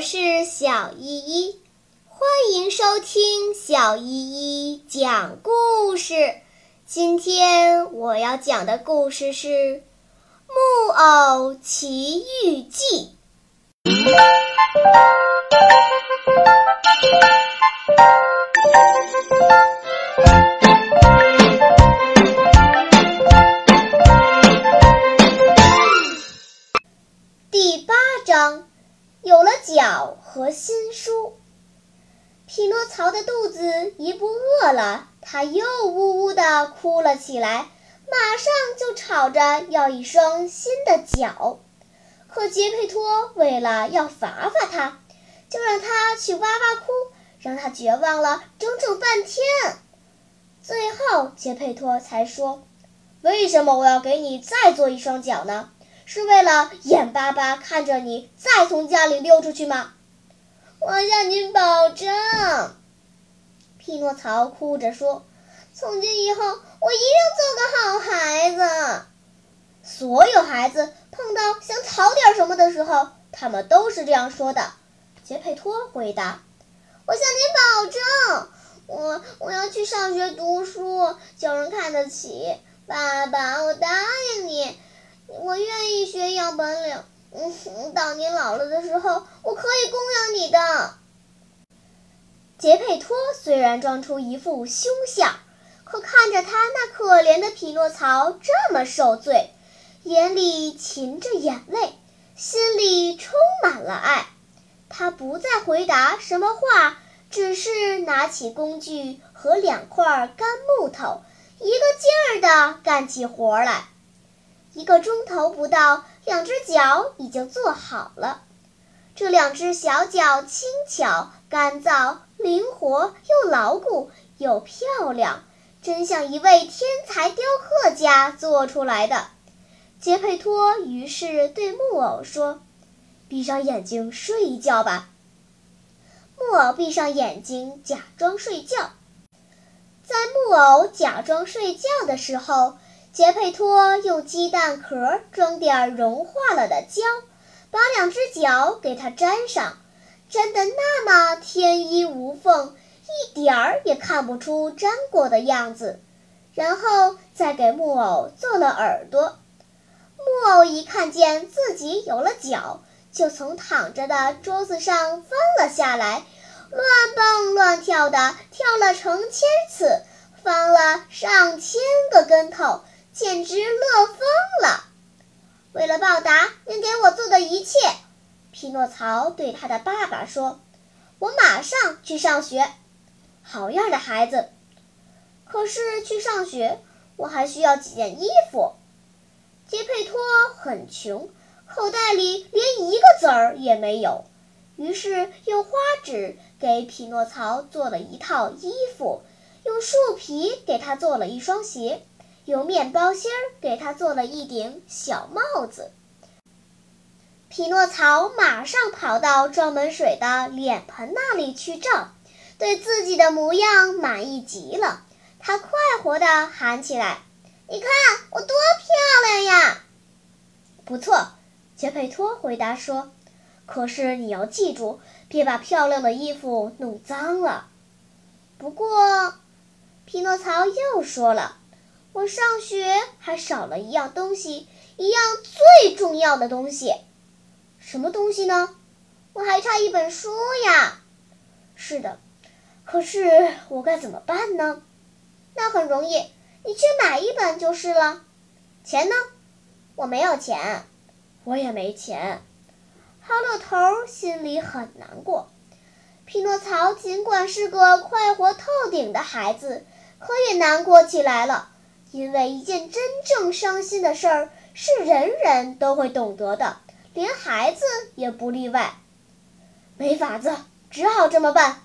我是小依依，欢迎收听小依依讲故事。今天我要讲的故事是《木偶奇遇记》第八章。有了脚和新书，匹诺曹的肚子一不饿了，他又呜呜地哭了起来，马上就吵着要一双新的脚。可杰佩托为了要罚罚他，就让他去哇哇哭，让他绝望了整整半天。最后，杰佩托才说：“为什么我要给你再做一双脚呢？”是为了眼巴巴看着你再从家里溜出去吗？我向您保证，匹诺曹哭着说：“从今以后，我一定做个好孩子。”所有孩子碰到想讨点什么的时候，他们都是这样说的。杰佩托回答：“我向您保证，我我要去上学读书，叫人看得起。爸爸，我答应你。”本领，嗯，到你老了的时候，我可以供养你的。杰佩托虽然装出一副凶相，可看着他那可怜的匹诺曹这么受罪，眼里噙着眼泪，心里充满了爱。他不再回答什么话，只是拿起工具和两块干木头，一个劲儿地干起活来。一个钟头不到，两只脚已经做好了。这两只小脚轻巧、干燥、灵活，又牢固又漂亮，真像一位天才雕刻家做出来的。杰佩托于是对木偶说：“闭上眼睛睡一觉吧。”木偶闭上眼睛，假装睡觉。在木偶假装睡觉的时候。杰佩托用鸡蛋壳装点融化了的胶，把两只脚给它粘上，粘得那么天衣无缝，一点儿也看不出粘过的样子。然后再给木偶做了耳朵。木偶一看见自己有了脚，就从躺着的桌子上翻了下来，乱蹦乱跳的跳了成千次，翻了上千个跟头。简直乐疯了！为了报答您给我做的一切，匹诺曹对他的爸爸说：“我马上去上学。”好样的，孩子！可是去上学，我还需要几件衣服。杰佩托很穷，口袋里连一个子儿也没有，于是用花纸给匹诺曹做了一套衣服，用树皮给他做了一双鞋。用面包芯儿给他做了一顶小帽子。匹诺曹马上跑到装满水的脸盆那里去照，对自己的模样满意极了。他快活地喊起来：“你看我多漂亮呀！”不错，杰佩托回答说：“可是你要记住，别把漂亮的衣服弄脏了。”不过，匹诺曹又说了。我上学还少了一样东西，一样最重要的东西。什么东西呢？我还差一本书呀。是的，可是我该怎么办呢？那很容易，你去买一本就是了。钱呢？我没有钱，我也没钱。哈乐头心里很难过。匹诺曹尽管是个快活透顶的孩子，可也难过起来了。因为一件真正伤心的事儿是人人都会懂得的，连孩子也不例外。没法子，只好这么办。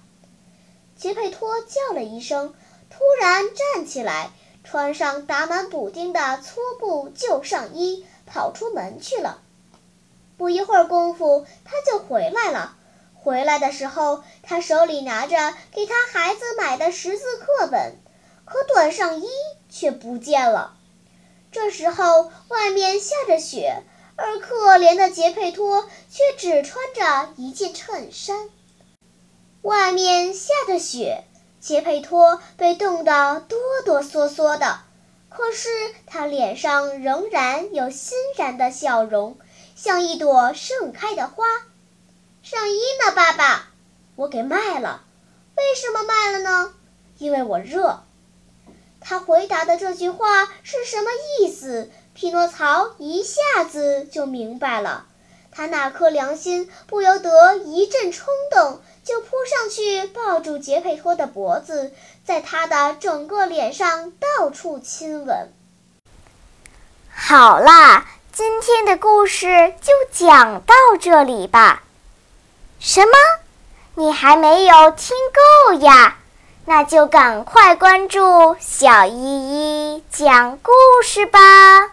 杰佩托叫了一声，突然站起来，穿上打满补丁的粗布旧上衣，跑出门去了。不一会儿功夫，他就回来了。回来的时候，他手里拿着给他孩子买的识字课本。可短上衣却不见了。这时候外面下着雪，而可怜的杰佩托却只穿着一件衬衫。外面下着雪，杰佩托被冻得哆哆嗦嗦的，可是他脸上仍然有欣然的笑容，像一朵盛开的花。上衣呢，爸爸？我给卖了。为什么卖了呢？因为我热。他回答的这句话是什么意思？匹诺曹一下子就明白了，他那颗良心不由得一阵冲动，就扑上去抱住杰佩托的脖子，在他的整个脸上到处亲吻。好啦，今天的故事就讲到这里吧。什么？你还没有听够呀？那就赶快关注小依依讲故事吧。